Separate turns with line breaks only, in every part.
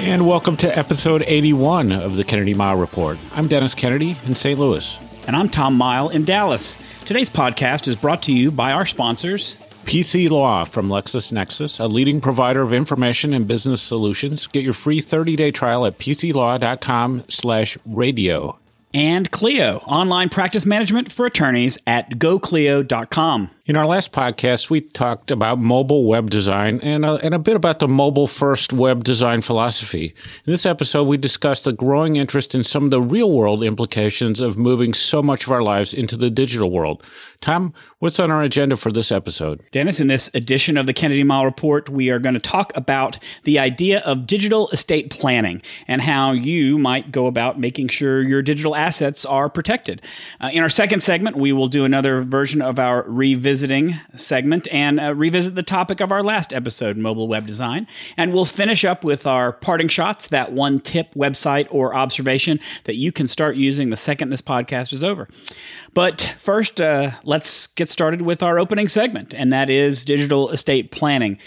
And welcome to episode 81 of the Kennedy Mighell Report. I'm Dennis Kennedy in St. Louis.
And I'm Tom Mighell in Dallas. Today's podcast is brought to you by our sponsors.
PC Law from LexisNexis, a leading provider of information and business solutions. Get your free 30-day trial at pclaw.com slash radio.
And Clio, online practice management for attorneys at goclio.com.
In our last podcast, we talked about mobile web design and a, and a bit about the mobile first web design philosophy. In this episode, we discussed the growing interest in some of the real world implications of moving so much of our lives into the digital world. Tom, what's on our agenda for this episode?
Dennis, in this edition of the Kennedy Mighell Report, we are going to talk about the idea of digital estate planning and how you might go about making sure your digital assets are protected. Uh, in our second segment, we will do another version of our revisiting segment and uh, revisit the topic of our last episode, mobile web design. And we'll finish up with our parting shots, that one tip, website, or observation that you can start using the second this podcast is over. But first, uh, let's get started with our opening segment, and that is digital estate planning.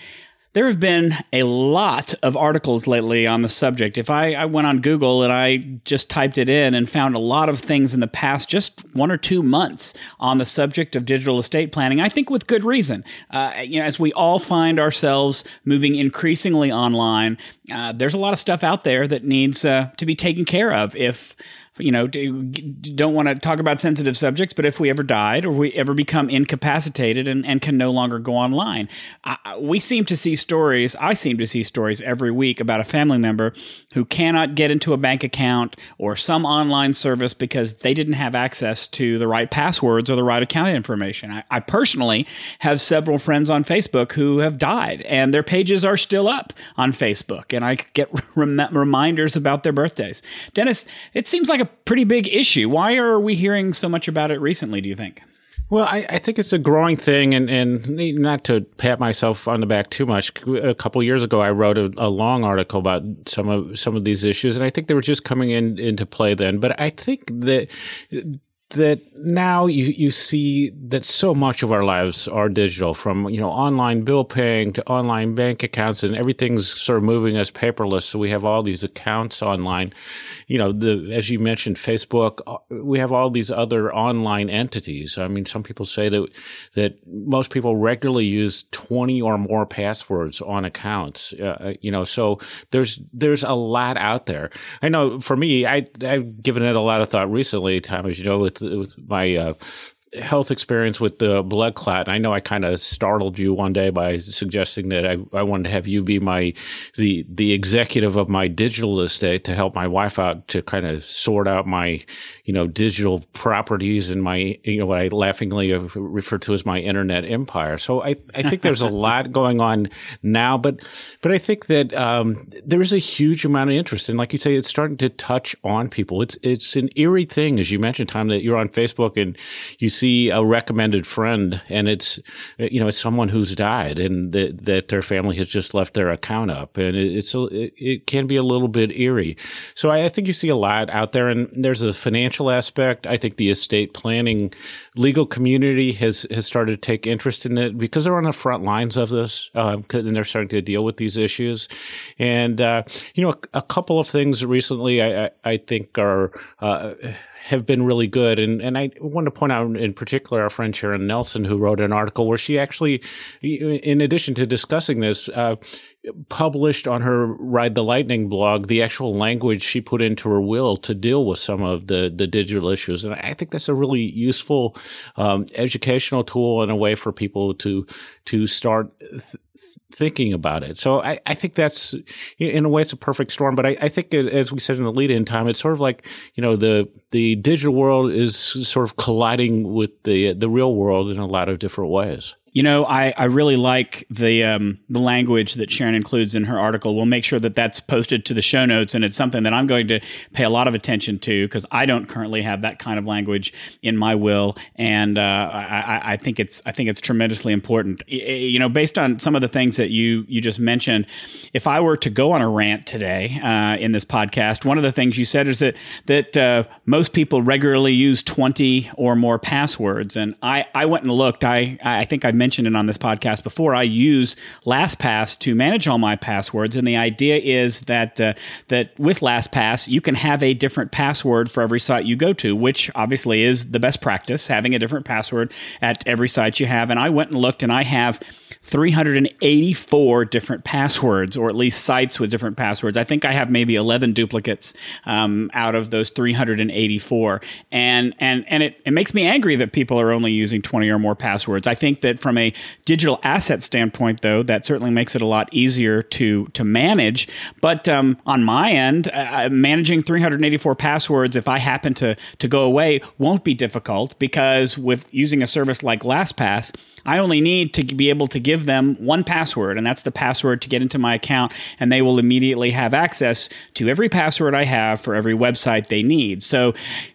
There have been a lot of articles lately on the subject. If I, I, went on Google and I just typed it in and found a lot of things in the past just one or two months on the subject of digital estate planning, I think with good reason. Uh, you know, as we all find ourselves moving increasingly online, uh, there's a lot of stuff out there that needs uh, to be taken care of if you know, don't want to talk about sensitive subjects, but if we ever died or we ever become incapacitated and, and can no longer go online, I, we seem to see stories, I seem to see stories every week about a family member who cannot get into a bank account or some online service because they didn't have access to the right passwords or the right account information. I, I personally have several friends on Facebook who have died and their pages are still up on Facebook and I get rem- reminders about their birthdays. Dennis, it seems like a pretty big issue. Why are we hearing so much about it recently, do you think?
Well, I, I, think it's a growing thing, and, and not to pat myself on the back too much. A couple years ago, I wrote a, a, long article about some of some of these issues, and I think they were just coming in into play then. But I think that that now you, you see that so much of our lives are digital from, you know, online bill paying to online bank accounts and everything's sort of moving us paperless. So we have all these accounts online. You know, the, as you mentioned, Facebook, uh, we have all these other online entities. I mean, some people say that, that most people regularly use 20 or more passwords on accounts. Uh, uh you know, so there's, there's a lot out there. I know for me, I, I've given it a lot of thought recently, Tom, as you know, with with my uh, health experience with the blood clot. And I know I kind of startled you one day by suggesting that I, I wanted to have you be my the the executive of my digital estate to help my wife out to kind of sort out my you know digital properties and my you know what I laughingly refer to as my internet empire. So I I think there's a lot going on now, but but I think that um, there is a huge amount of interest, and like you say, it's starting to touch on people. It's it's an eerie thing, as you mentioned, Tom, that you're on Facebook and you see a recommended friend and it's you know it's someone who's died and that, that their family has just left their account up. And it, it's a, it, it can be a little bit eerie. So I, I think you see a lot out there and there's a financial aspect. I think the estate planning legal community has has started to take interest in it because they're on the front lines of this um, and they're starting to deal with these issues. And uh, you know a, a, couple of things recently i, I, I think are uh, have been really good. And, and I want to point out in particular our friend Sharon Nelson, who wrote an article where she actually, in addition to discussing this, uh, published on her Ride the Lightning blog the actual language she put into her will to deal with some of the, the digital issues. And I think that's a really useful um, educational tool and a way for people to to start th- thinking about it. So I, I think that's in a way it's a perfect storm. But I, I think it, as we said in the lead in time, it's sort of like you know the the digital world is sort of colliding with the the real world in a lot of different ways.
You know, I, I really like the um, the language that Sharon includes in her article. We'll make sure that that's posted to the show notes, and it's something that I'm going to pay a lot of attention to because I don't currently have that kind of language in my will, and uh, I, I, think it's I think it's tremendously important. You know, based on some of the things that you you just mentioned, if I were to go on a rant today uh, in this podcast, one of the things you said is that that uh, most people regularly use 20 or more passwords, and I I went and looked. I I think I mentioned it on this podcast before. I use LastPass to manage all my passwords, and the idea is that uh, that with LastPass you can have a different password for every site you go to, which obviously is the best practice, having a different password at every site you have. And I went and looked, and I have 384 different passwords, or at least sites with different passwords. I think I have maybe 11 duplicates um, out of those 384, and and and it, it makes me angry that people are only using 20 or more passwords. I think that from a digital asset standpoint, though, that certainly makes it a lot easier to to manage. But um, on my end, uh, managing 384 passwords, if I happen to to go away, won't be difficult because with using a service like LastPass I only need to be able to give them one password, and that's the password to get into my account, and they will immediately have access to every password I have for every website they need. So,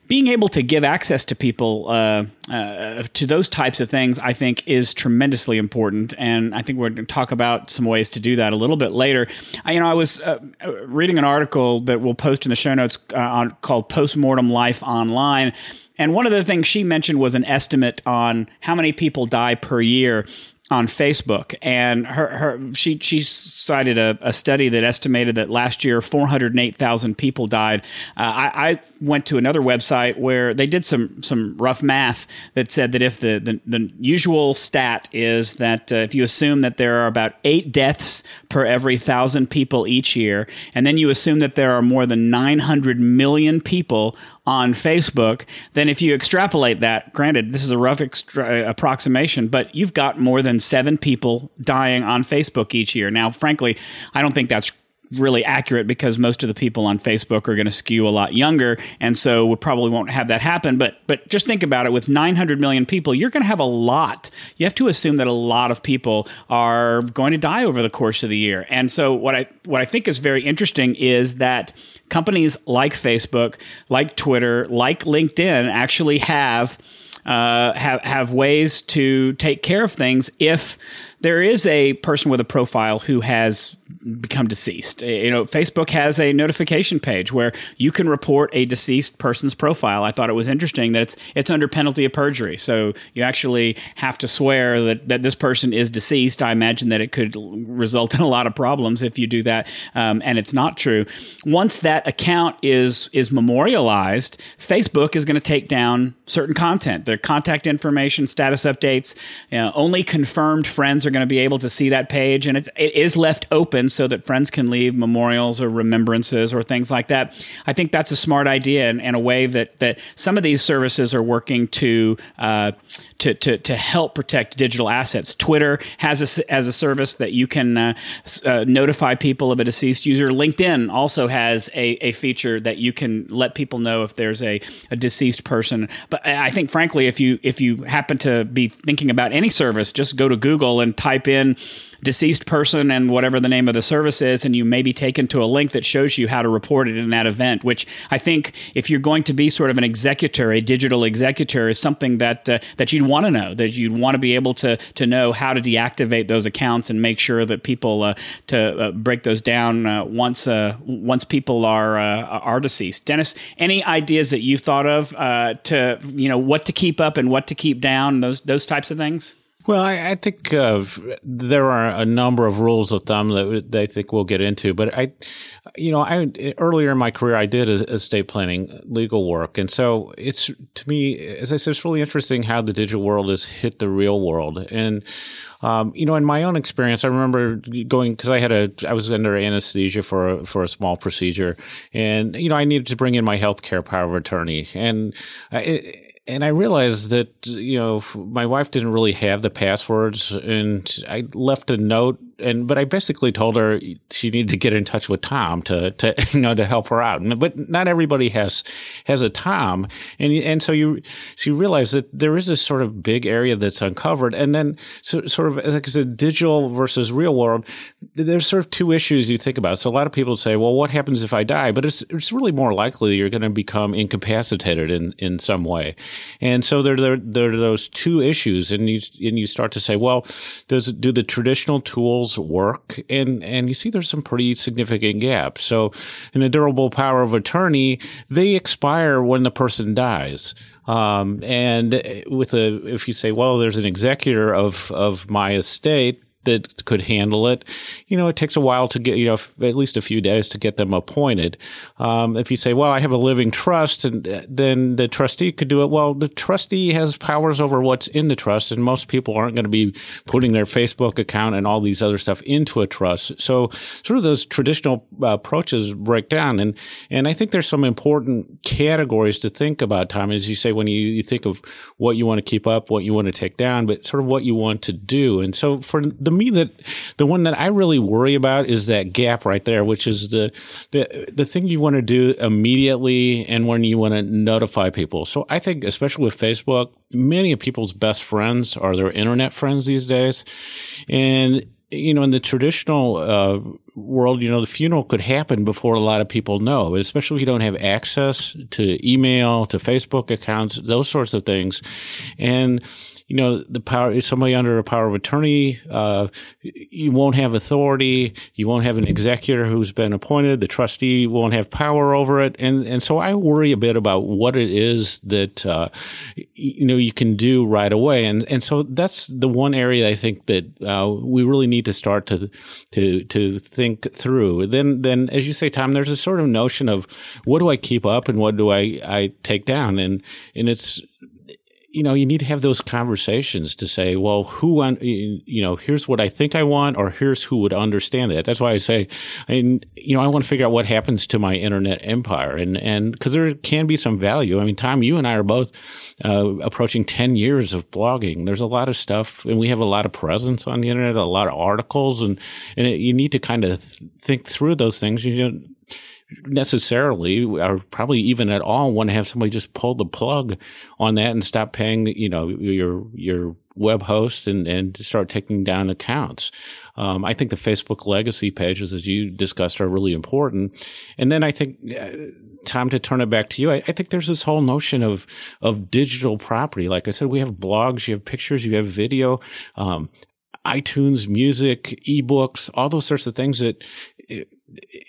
being able to give access to people uh, uh, to those types of things, I think, is tremendously important, and I think we're going to talk about some ways to do that a little bit later. I, you know, I was uh, reading an article that we'll post in the show notes uh, on, called "Postmortem Life Online." And one of the things she mentioned was an estimate on how many people die per year on Facebook, and her, her she she cited a, a, study that estimated that last year 408,000 people died. Uh, I, I, went to another website where they did some some rough math that said that if the the, the usual stat is that uh, if you assume that there are about eight deaths per every thousand people each year, and then you assume that there are more than 900 million people on Facebook, then if you extrapolate that, granted this is a rough extra- uh, approximation, but you've got more than seven people dying on Facebook each year. Now, frankly, I don't think that's really accurate because most of the people on Facebook are going to skew a lot younger and so we probably won't have that happen but but just think about it. With 900 million people you're going to have a lot. You have to assume that a lot of people are going to die over the course of the year. And so what I what I think is very interesting is that companies like Facebook like Twitter like LinkedIn actually have uh, have have ways to take care of things if there is a person with a profile who has become deceased. Uh, you know, Facebook has a notification page where you can report a deceased person's profile. I thought it was interesting that it's it's under penalty of perjury. So you actually have to swear that, that this person is deceased. I imagine that it could result in a lot of problems if you do that, um, and it's not true. Once that account is is memorialized, Facebook is going to take down certain content, their contact information, status updates. You know, only confirmed friends are going to be able to see that page, and it's, it is left open so that friends can leave memorials or remembrances or things like that. I think that's a smart idea and, and a way that that some of these services are working to uh, to, to to help protect digital assets. Twitter has a as a service that you can uh, uh, notify people of a deceased user. LinkedIn also has a, a feature that you can let people know if there's a, a deceased person. But I think, frankly, if you if you happen to be thinking about any service, just go to Google and type in deceased person and whatever the name of the service is, and you may be taken to a link that shows you how to report it in that event. Which I think, if you're going to be sort of an executor, a digital executor, is something that uh, that you'd want to know. That you'd want to be able to to know how to deactivate those accounts and make sure that people uh, to uh, break those down uh, once uh, once people are uh, are deceased. Dennis, any ideas that you've thought of to you know what to keep up and what to keep down? Those those types of things.
Well, I, I think uh, there are a number of rules of thumb that, that I think we'll get into. But I, you know, I earlier in my career I did estate planning legal work, and so it's to me, as I said, it's really interesting how the digital world has hit the real world. And um, you know, in my own experience, I remember going because I had a I was under anesthesia for a, for a small procedure, and you know, I needed to bring in my health care power of attorney, and. Uh, it, and I realized that you know my wife didn't really have the passwords, and I left a note and but I basically told her she needed to get in touch with Tom to to you know to help her out. But not everybody has has a Tom, and and so you so you realize that there is this sort of big area that's uncovered, and then so, sort of like I said, digital versus real world. There's sort of two issues you think about. So a lot of people say, well, what happens if I die? But it's it's really more likely you're going to become incapacitated in in some way, and so there there there are those two issues, and you and you start to say, well, does do the traditional tools work, and and you see there's some pretty significant gaps. So, in a durable power of attorney, they expire when the person dies. Um, and with a, if you say, well, there's an executor of of my estate that could handle it. You know, it takes a while to get, you know, at least a few days to get them appointed. Um, if you say, well, I have a living trust, and uh, then the trustee could do it. Well, the trustee has powers over what's in the trust, and most people aren't going to be putting their Facebook account and all these other stuff into a trust. So, sort of those traditional uh, approaches break down, and and I think there's some important categories to think about. Tom, as you say, when you, you think of what you want to keep up, what you want to take down, but sort of what you want to do. And so, for the me that the one that I really worry about is that gap right there, which is the the the thing you want to do immediately and when you want to notify people. So I think, especially with Facebook, many of people's best friends are their internet friends these days, and you know, in the traditional uh, world, you know, the funeral could happen before a lot of people know, especially if you don't have access to email, to Facebook accounts, those sorts of things. And you know, the power is somebody under a power of attorney. Uh, you won't have authority. You won't have an executor who's been appointed. The trustee won't have power over it. And, and so I worry a bit about what it is that, uh, you know, you can do right away. And, and so that's the one area I think that, uh, we really need to start to, to, to think through. Then, then, as you say, Tom, there's a sort of notion of what do I keep up and what do I, I take down? And, and it's, you know, you need to have those conversations to say, well, who, un- you know, here's what I think I want, or here's who would understand that. That's why I say, and you know, I want to figure out what happens to my internet empire, and and because there can be some value. I mean, Tom, you and I are both uh, approaching ten years of blogging. There's a lot of stuff, and we have a lot of presence on the internet, a lot of articles, and and it, you need to kind of think through those things. You know necessarily or probably even at all want to have somebody just pull the plug on that and stop paying you know your your web host and and start taking down accounts. Um, i think the facebook legacy pages as you discussed are really important. And then i think uh, time to turn it back to you. I, I, think there's this whole notion of of digital property. Like i said we have blogs you have pictures you have video um, iTunes, music, ebooks, all those sorts of things that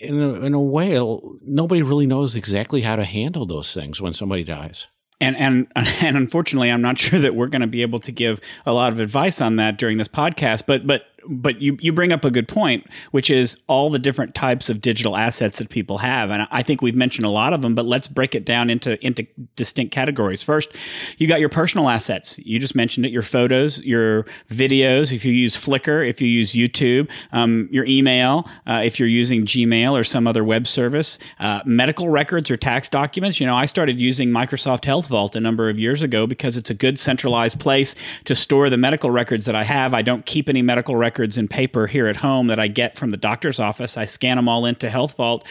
in a, in a way, nobody really knows exactly how to handle those things when somebody dies.
And and and unfortunately, I'm not sure that we're going to be able to give a lot of advice on that during this podcast. But but but you, you bring up a good point, which is all the different types of digital assets that people have. And I think we've mentioned a lot of them, but let's break it down into, into distinct categories. First, you got your personal assets. You just mentioned it, your photos, your videos. If you use Flickr, if you use YouTube, um, your email, uh, if you're using Gmail or some other web service, uh, medical records or tax documents. You know, I started using Microsoft Health Vault a number of years ago because it's a good centralized place to store the medical records that I have. I don't keep any medical records records in paper here at home that I get from the doctor's office. I scan them all into Health Vault.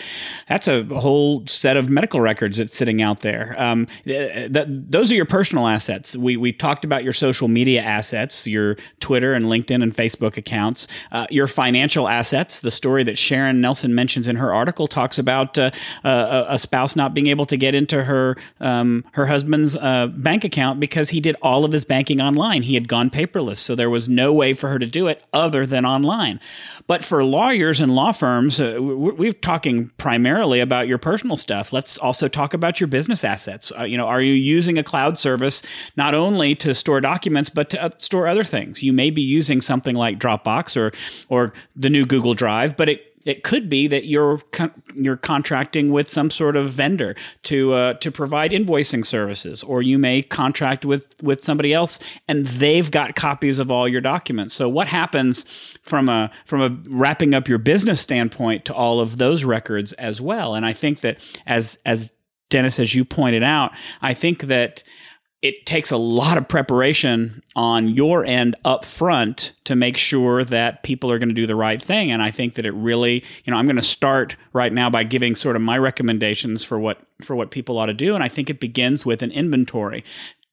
That's a whole set of medical records that's sitting out there. Um, th- th- those are your personal assets. We we talked about your social media assets, your Twitter and LinkedIn and Facebook accounts, uh, your financial assets. The story that Sharon Nelson mentions in her article talks about uh, uh, a spouse not being able to get into her um, her husband's uh, bank account because he did all of his banking online. He had gone paperless, so there was no way for her to do it other other than online. But for lawyers and law firms, uh, we're talking primarily about your personal stuff. Let's also talk about your business assets. Uh, you know, are you using a cloud service not only to store documents but to uh, store other things? You may be using something like Dropbox or or the new Google Drive, but it it could be that you're con- you're contracting with some sort of vendor to uh, to provide invoicing services, or you may contract with with somebody else, and they've got copies of all your documents. So what happens from a from a wrapping up your business standpoint to all of those records as well? And I think that as as Dennis, as you pointed out, I think that it takes a lot of preparation on your end up front to make sure that people are going to do the right thing. And i think that it really you know i'm going to start right now by giving sort of my recommendations for what for what people ought to do. And i think it begins with an inventory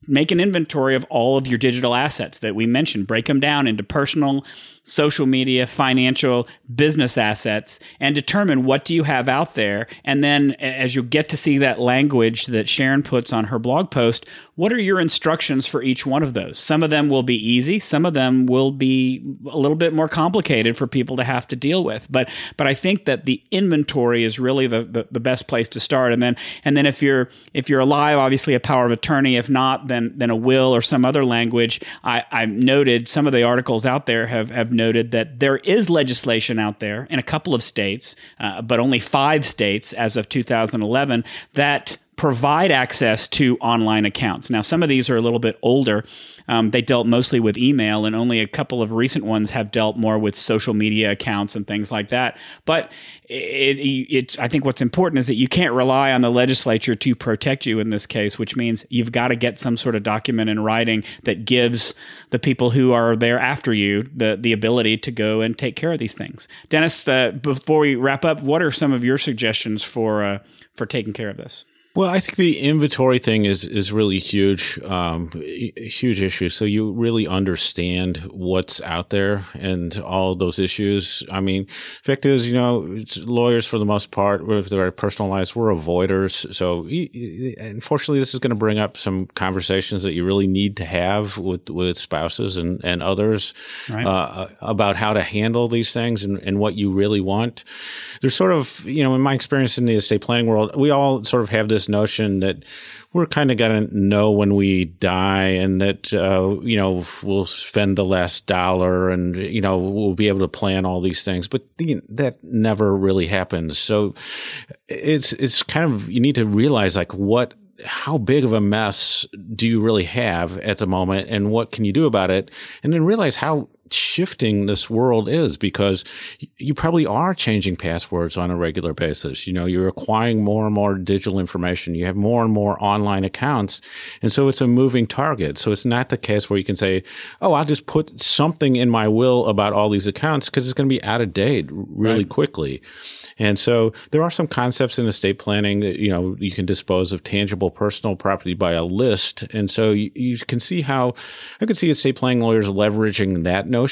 make an inventory of all of your digital assets that we mentioned break them down into personal social media, financial, business assets, and determine what do you have out there. And then as you get to see that language that Sharon puts on her blog post, what are your instructions for each one of those? Some of them will be easy. Some of them will be a little bit more complicated for people to have to deal with. But but I think that the inventory is really the, the, the best place to start. And then and then if you're if you're alive, obviously a power of attorney. If not, then then a will or some other language. I, I noted some of the articles out there have have noted that there is legislation out there in a couple of states, uh, but only five states as of 2011, that provide access to online accounts. Now, some of these are a little bit older. Um, they dealt mostly with email, and only a couple of recent ones have dealt more with social media accounts and things like that. But it, it, it's I think what's important is that you can't rely on the legislature to protect you in this case, which means you've got to get some sort of document in writing that gives the people who are there after you the the ability to go and take care of these things. Dennis, uh, before we wrap up, what are some of your suggestions for uh, for taking care of this?
Well, I think the inventory thing is is really huge, um, huge issue. So you really understand what's out there and all those issues. I mean, fact is, you know, it's lawyers for the most part, we're very personalized. we're avoiders. So unfortunately, this is going to bring up some conversations that you really need to have with with spouses and and others right. uh, about how to handle these things and, and what you really want. There's sort of, you know, in my experience in the estate planning world, we all sort of have this this notion that we're kind of going to know when we die and that, uh, you know, we'll spend the last dollar and, you know, we'll be able to plan all these things. But the, that never really happens. So it's, it's kind of, you need to realize like what, how big of a mess do you really have at the moment and what can you do about it? And then realize how shifting this world is because you probably are changing passwords on a regular basis. You know, you're acquiring more and more digital information. You have more and more online accounts. And so it's a moving target. So it's not the case where you can say, Oh, I'll just put something in my will about all these accounts because it's going to be out of date really right. quickly. And so there are some concepts in estate planning that, you know, you can dispose of tangible personal property by a list. And so you, you can see how I could see estate planning lawyers leveraging that notion.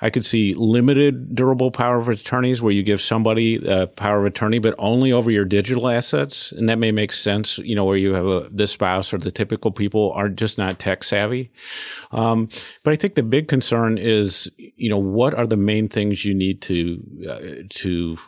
I could see limited durable power of attorneys where you give somebody a power of attorney, but only over your digital assets. And that may make sense, you know, where you have a, the spouse or the typical people are just not tech savvy. Um, but I think the big concern is, you know, what are the main things you need to, uh, to,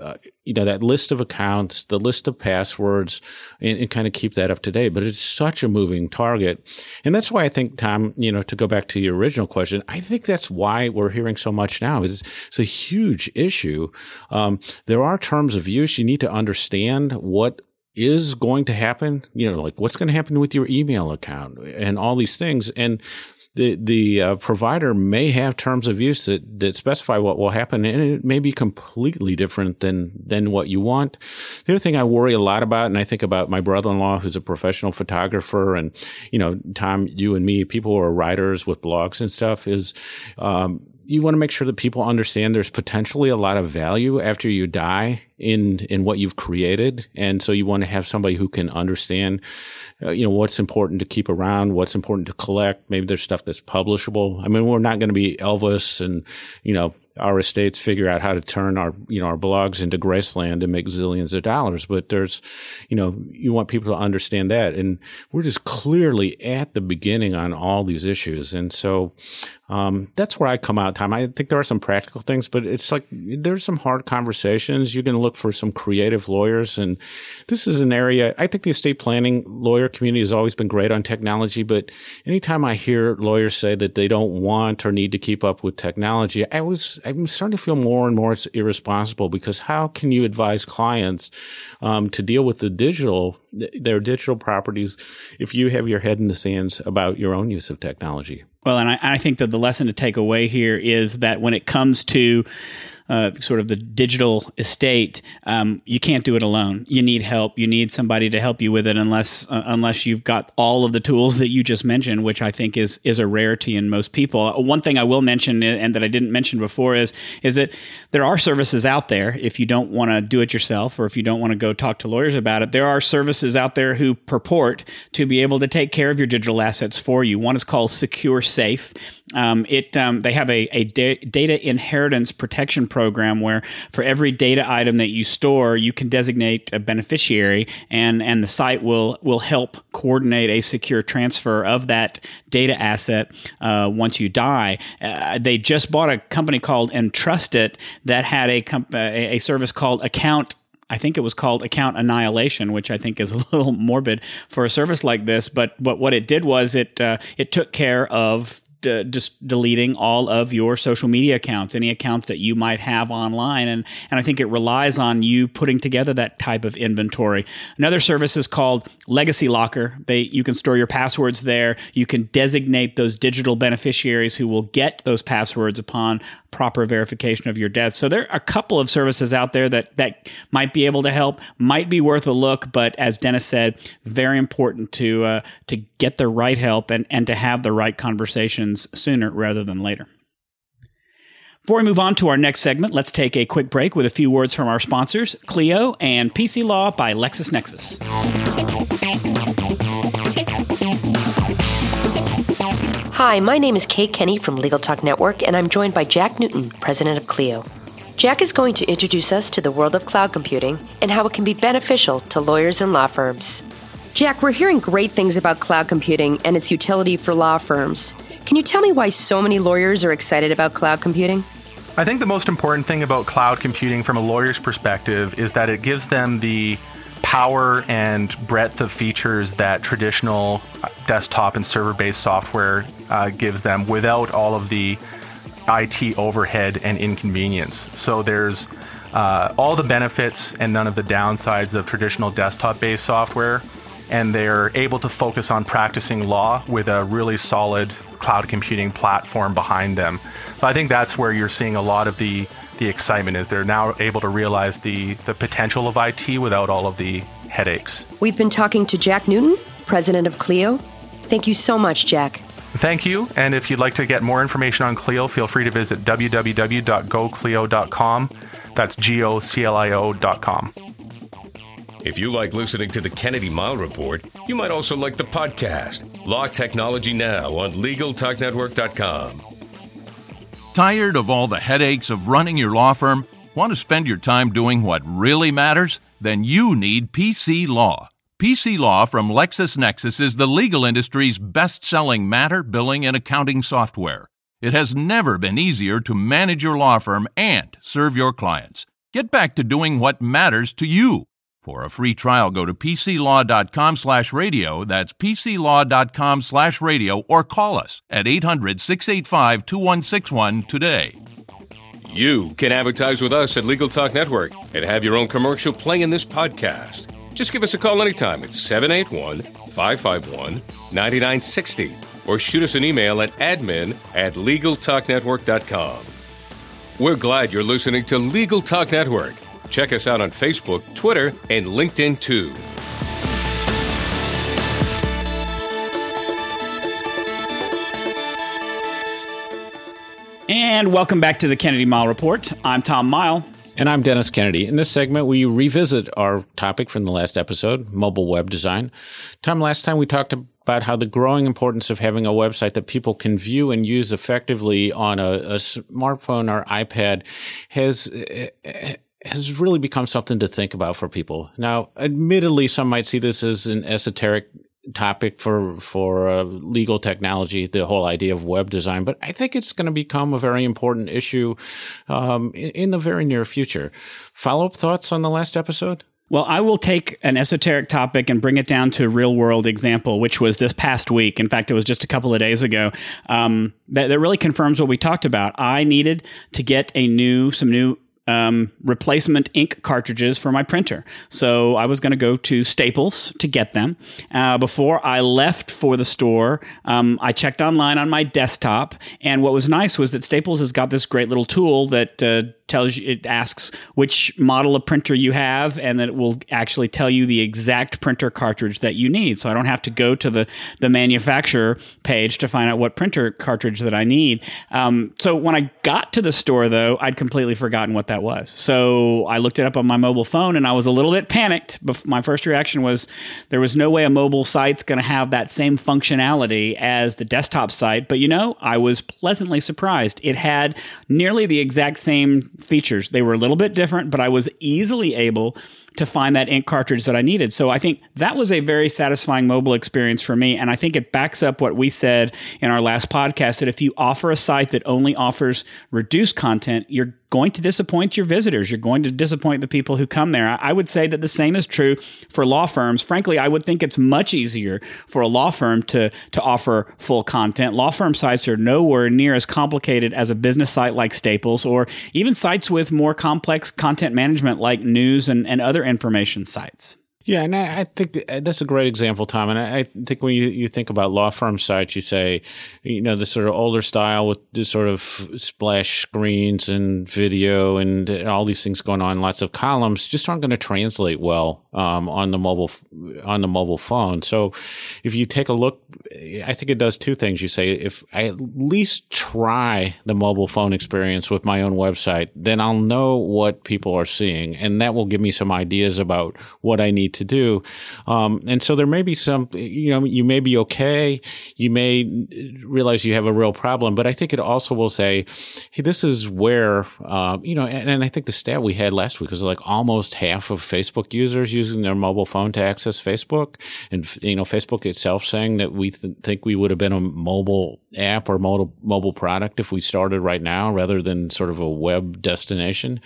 uh, you know, that list of accounts, the list of passwords and, and kind of keep that up to date. But it's such a moving target. And that's why I think, Tom, you know, to go back to your original question, I think that's why we're hearing so much now. It's, it's a huge issue. Um, there are terms of use. You need to understand what is going to happen, you know, like what's going to happen with your email account and all these things. And the the uh, provider may have terms of use that, that specify what will happen, and it may be completely different than than what you want. The other thing I worry a lot about, and I think about my brother-in-law who's a professional photographer, and you know, Tom, you and me, people who are writers with blogs and stuff, is um, you want to make sure that people understand there's potentially a lot of value after you die in in what you've created. And so you want to have somebody who can understand uh, you know what's important to keep around what's important to collect. Maybe there's stuff that's publishable. I mean we're not going to be elvis and you know our estates figure out how to turn our you know our blogs into Graceland and make zillions of dollars. But there's, you know, you want people to understand that, and we're just clearly at the beginning on all these issues, and so um, that's where I come out. Time I think there are some practical things, but it's like there's some hard conversations. You can look for some creative lawyers, and this is an area I think the estate planning lawyer community has always been great on technology. But anytime I hear lawyers say that they don't want or need to keep up with technology, I was I'm starting to feel more and more it's irresponsible because how can you advise clients um, to deal with the digital their digital properties if you have your head in the sands about your own use of technology?
Well, and I, I, think that the lesson to take away here is that when it comes to uh, sort of the digital estate, um, you can't do it alone. You need help. You need somebody to help you with it, unless uh, unless you've got all of the tools that you just mentioned, which I think is is a rarity in most people. Uh, one thing I will mention, uh, and that I didn't mention before, is is that there are services out there if you don't want to do it yourself, or if you don't want to go talk to lawyers about it. There are services out there who purport to be able to take care of your digital assets for you. One is called Secure Safe. Um, it um, they have a, a da- data inheritance protection program where for every data item that you store, you can designate a beneficiary, and and the site will will help coordinate a secure transfer of that data asset uh, once you die. Uh, they just bought a company called Entrustet that had a comp- a, a service called Account I think it was called account annihilation, which I think is a little morbid for a service like this. But but what it did was it uh, it took care of just deleting all of your social media accounts, any accounts that you might have online. And, and I think it relies on you putting together that type of inventory. Another service is called Legacy Locker. They, you can store your passwords there. You can designate those digital beneficiaries who will get those passwords upon proper verification of your death. So there are a couple of services out there that, that might be able to help, might be worth a look. But as Dennis said, very important to, uh, to get the right help and, and to have the right conversation sooner rather than later. Before we move on to our next segment, let's take a quick break with a few words from our sponsors, Clio and PC Law by LexisNexis.
Hi, my name is Kate Kenny from Legal Talk Network, and I'm joined by Jack Newton, president of Clio. Jack is going to introduce us to the world of cloud computing and how it can be beneficial to lawyers and law firms. Jack, we're hearing great things about cloud computing and its utility for law firms. Can you tell me why so many lawyers are excited about cloud computing?
I think the most important thing about cloud computing from a lawyer's perspective is that it gives them the power and breadth of features that traditional desktop and server based software uh, gives them without all of the IT overhead and inconvenience. So there's uh, all the benefits and none of the downsides of traditional desktop based software and they're able to focus on practicing law with a really solid cloud computing platform behind them. So I think that's where you're seeing a lot of the the excitement is they're now able to realize the the potential of IT without all of the headaches.
We've been talking to Jack Newton, president of Clio. Thank you so much, Jack.
Thank you. And if you'd like to get more information on Clio, feel free to visit www.goclio.com. That's G O C L I O.com.
If you like listening to the Kennedy Mighell Report, you might also like the podcast, Law Technology Now, on LegalTalkNetwork.com.
Tired of all the headaches of running your law firm? Want to spend your time doing what really matters? Then you need PC Law. PC Law from LexisNexis is the legal industry's best selling matter, billing, and accounting software. It has never been easier to manage your law firm and serve your clients. Get back to doing what matters to you. For a free trial, go to pclaw.com slash radio. That's pclaw.com slash radio or call us at 800 685 2161 today.
You can advertise with us at Legal Talk Network and have your own commercial play in this podcast. Just give us a call anytime at 781 551 9960 or shoot us an email at admin at LegalTalkNetwork.com. We're glad you're listening to Legal Talk Network. Check us out on Facebook, Twitter, and LinkedIn too.
And welcome back to the Kennedy Mighell Report. I'm Tom Mighell.
And I'm Dennis Kennedy. In this segment, we revisit our topic from the last episode, mobile web design. Tom, last time we talked about how the growing importance of having a website that people can view and use effectively on a, a smartphone or iPad has has really become something to think about for people. Now, admittedly, some might see this as an esoteric topic for for uh, legal technology, the whole idea of web design, but I think it's going to become a very important issue um, in, in the very near future. Follow up thoughts on the last episode?
Well, I will take an esoteric topic and bring it down to a real world example, which was this past week. In fact, it was just a couple of days ago. Um, that, that really confirms what we talked about. I needed to get a new, some new um, replacement ink cartridges for my printer. So I was going to go to Staples to get them. Uh, before I left for the store, um, I checked online on my desktop. And what was nice was that Staples has got this great little tool that uh, tells you, it asks which model of printer you have, and then it will actually tell you the exact printer cartridge that you need. So I don't have to go to the, the manufacturer page to find out what printer cartridge that I need. Um, so when I got to the store, though, I'd completely forgotten what that was. So I looked it up on my mobile phone and I was a little bit panicked. My first reaction was there was no way a mobile site's going to have that same functionality as the desktop site. But you know, I was pleasantly surprised. It had nearly the exact same features. They were a little bit different, but I was easily able to find that ink cartridge that I needed. So I think that was a very satisfying mobile experience for me. And I think it backs up what we said in our last podcast that if you offer a site that only offers reduced content, you're going to disappoint your visitors. You're going to disappoint the people who come there. I would say that the same is true for law firms. Frankly, I would think it's much easier for a law firm to, to offer full content. Law firm sites are nowhere near as complicated as a business site like Staples or even sites with more complex content management like news and, and other information sites.
Yeah, and I, I think that's a great example, Tom. And I, I, think when you, you think about law firm sites, you say, you know, the sort of older style with the sort of splash screens and video and all these things going on, lots of columns, just aren't going to translate well um, on the mobile on the mobile phone. So, if you take a look, I think it does two things. You say, if I at least try the mobile phone experience with my own website, then I'll know what people are seeing, and that will give me some ideas about what I need need to do. Um, and so there may be some, you know, you may be okay. You may realize you have a real problem, but I think it also will say, hey, this is where, uh, you know, and, and, I think the stat we had last week was like almost half of Facebook users using their mobile phone to access Facebook. And, you know, Facebook itself saying that we th- think we would have been a mobile app or mobile, mobile product if we started right now rather than sort of a web destination.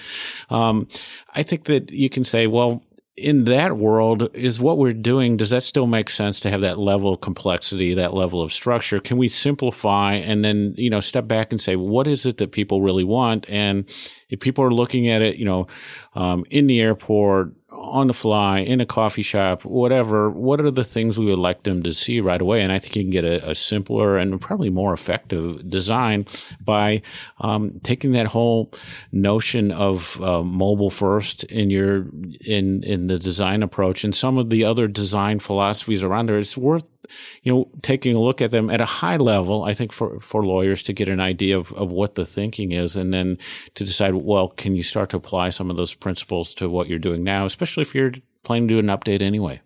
Um, I think that you can say, well, in that world, is what we're doing, does that still make sense to have that level of complexity, that level of structure? Can we simplify and then, you know, step back and say, what is it that people really want? And if people are looking at it, you know, um, in the airport, on the fly, in a coffee shop, whatever, what are the things we would like them to see right away? And I think you can get a, a simpler and probably more effective design by um, taking that whole notion of uh, mobile first in your in in the design approach and some of the other design philosophies around there. It's worth you know, taking a look at them at a high level, I think for, for lawyers to get an idea of, of what the thinking is and then to decide, well, can you start to apply some of those principles to what you're doing now, especially if you're planning to do an update anyway.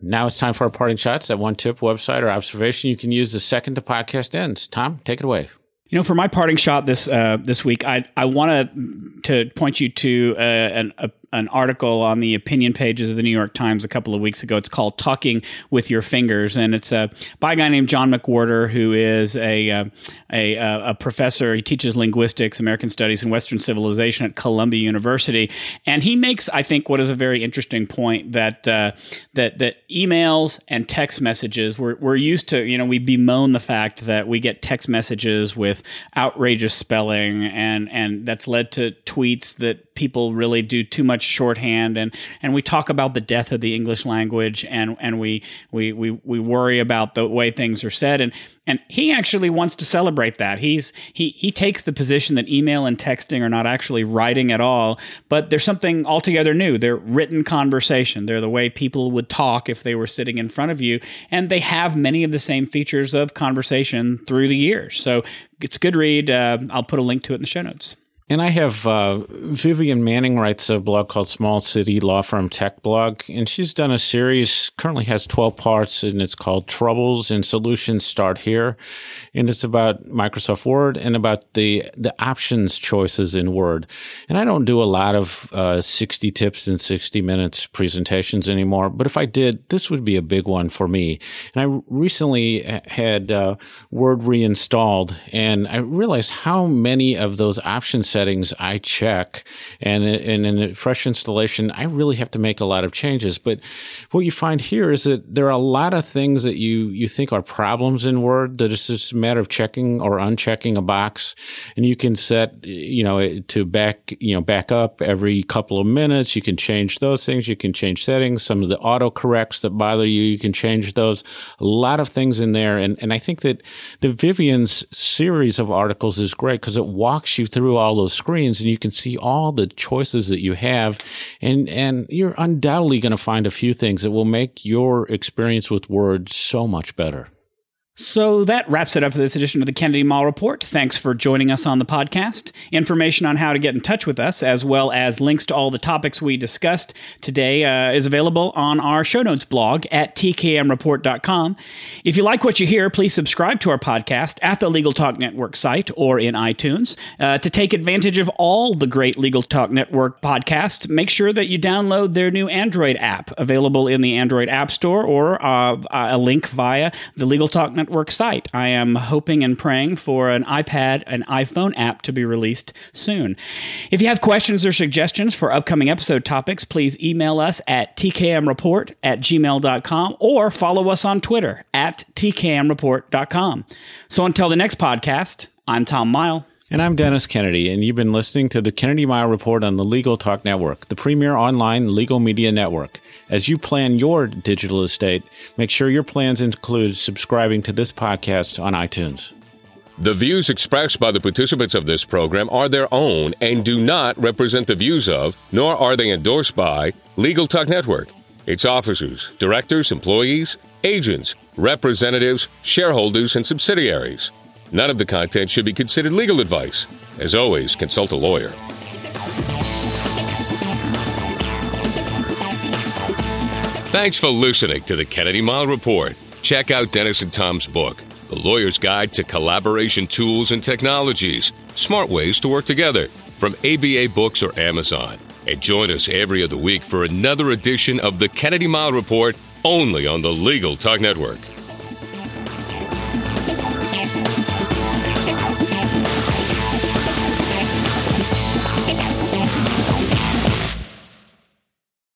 Now it's time for our parting shots. That one tip, website, or observation you can use the second the podcast ends. Tom, take it away.
You know, for my parting shot this uh, this week, I I want to to point you to uh, an, a an article on the opinion pages of the New York Times a couple of weeks ago. It's called "Talking with Your Fingers," and it's uh, by a guy named John McWhorter, who is a, uh, a a professor. He teaches linguistics, American Studies, and Western Civilization at Columbia University, and he makes, I think, what is a very interesting point that uh, that that emails and text messages we're we're used to. You know, we bemoan the fact that we get text messages with outrageous spelling, and and that's led to tweets that people really do too much shorthand and and we talk about the death of the English language and and we we we we worry about the way things are said and and he actually wants to celebrate that. He's he he takes the position that email and texting are not actually writing at all, but there's something altogether new. They're written conversation. They're the way people would talk if they were sitting in front of you, and they have many of the same features of conversation through the years. So it's a good read. Uh, I'll put a link to it in the show notes.
And I have uh, Vivian Manning writes a blog called Small City Law Firm Tech Blog, and she's done a series. Currently has twelve parts, and it's called Troubles and Solutions Start Here, and it's about Microsoft Word and about the the options choices in Word. And I don't do a lot of uh, sixty tips in sixty minutes presentations anymore, but if I did, this would be a big one for me. And I recently had uh, Word reinstalled, and I realized how many of those options settings I check, and, and in a fresh installation, I really have to make a lot of changes. But what you find here is that there are a lot of things that you, you think are problems in Word that it's just a matter of checking or unchecking a box. And you can set, you know, to back, you know, back up every couple of minutes. You can change those things. You can change settings. Some of the auto corrects that bother you, you can change those. A lot of things in there. And, and I think that the Vivian's series of articles is great because it walks you through all those of screens and you can see all the choices that you have. And, and you're undoubtedly going to find a few things that will make your experience with Word so much better.
So that wraps it up for this edition of the Kennedy Mighell Report. Thanks for joining us on the podcast. Information on how to get in touch with us, as well as links to all the topics we discussed today, uh, is available on our show notes blog at tkmreport.com. If you like what you hear, please subscribe to our podcast at the Legal Talk Network site or in iTunes. Uh, to take advantage of all the great Legal Talk Network podcasts, make sure that you download their new Android app, available in the Android App Store or uh, a link via the Legal Talk Network Network site. I am hoping and praying for an iPad, an iPhone app to be released soon. If you have questions or suggestions for upcoming episode topics, please email us at tkmreport at gmail.com or follow us on Twitter at tkmreport.com. So until the next podcast, I'm Tom Mighell.
And I'm Dennis Kennedy, and you've been listening to the Kennedy Mighell Report on the Legal Talk Network, the premier online legal media network. As you plan your digital estate, make sure your plans include subscribing to this podcast on iTunes.
The views expressed by the participants of this program are their own and do not represent the views of, nor are they endorsed by, Legal Talk Network, its officers, directors, employees, agents, representatives, shareholders, and subsidiaries. None of the content should be considered legal advice. As always, consult a lawyer. Thanks for listening to the Kennedy Mighell Report. Check out Dennis and Tom's book, The Lawyer's Guide to Collaboration Tools and Technologies Smart Ways to Work Together, from ABA Books or Amazon. And join us every other week for another edition of the Kennedy Mighell Report only on the Legal Talk Network.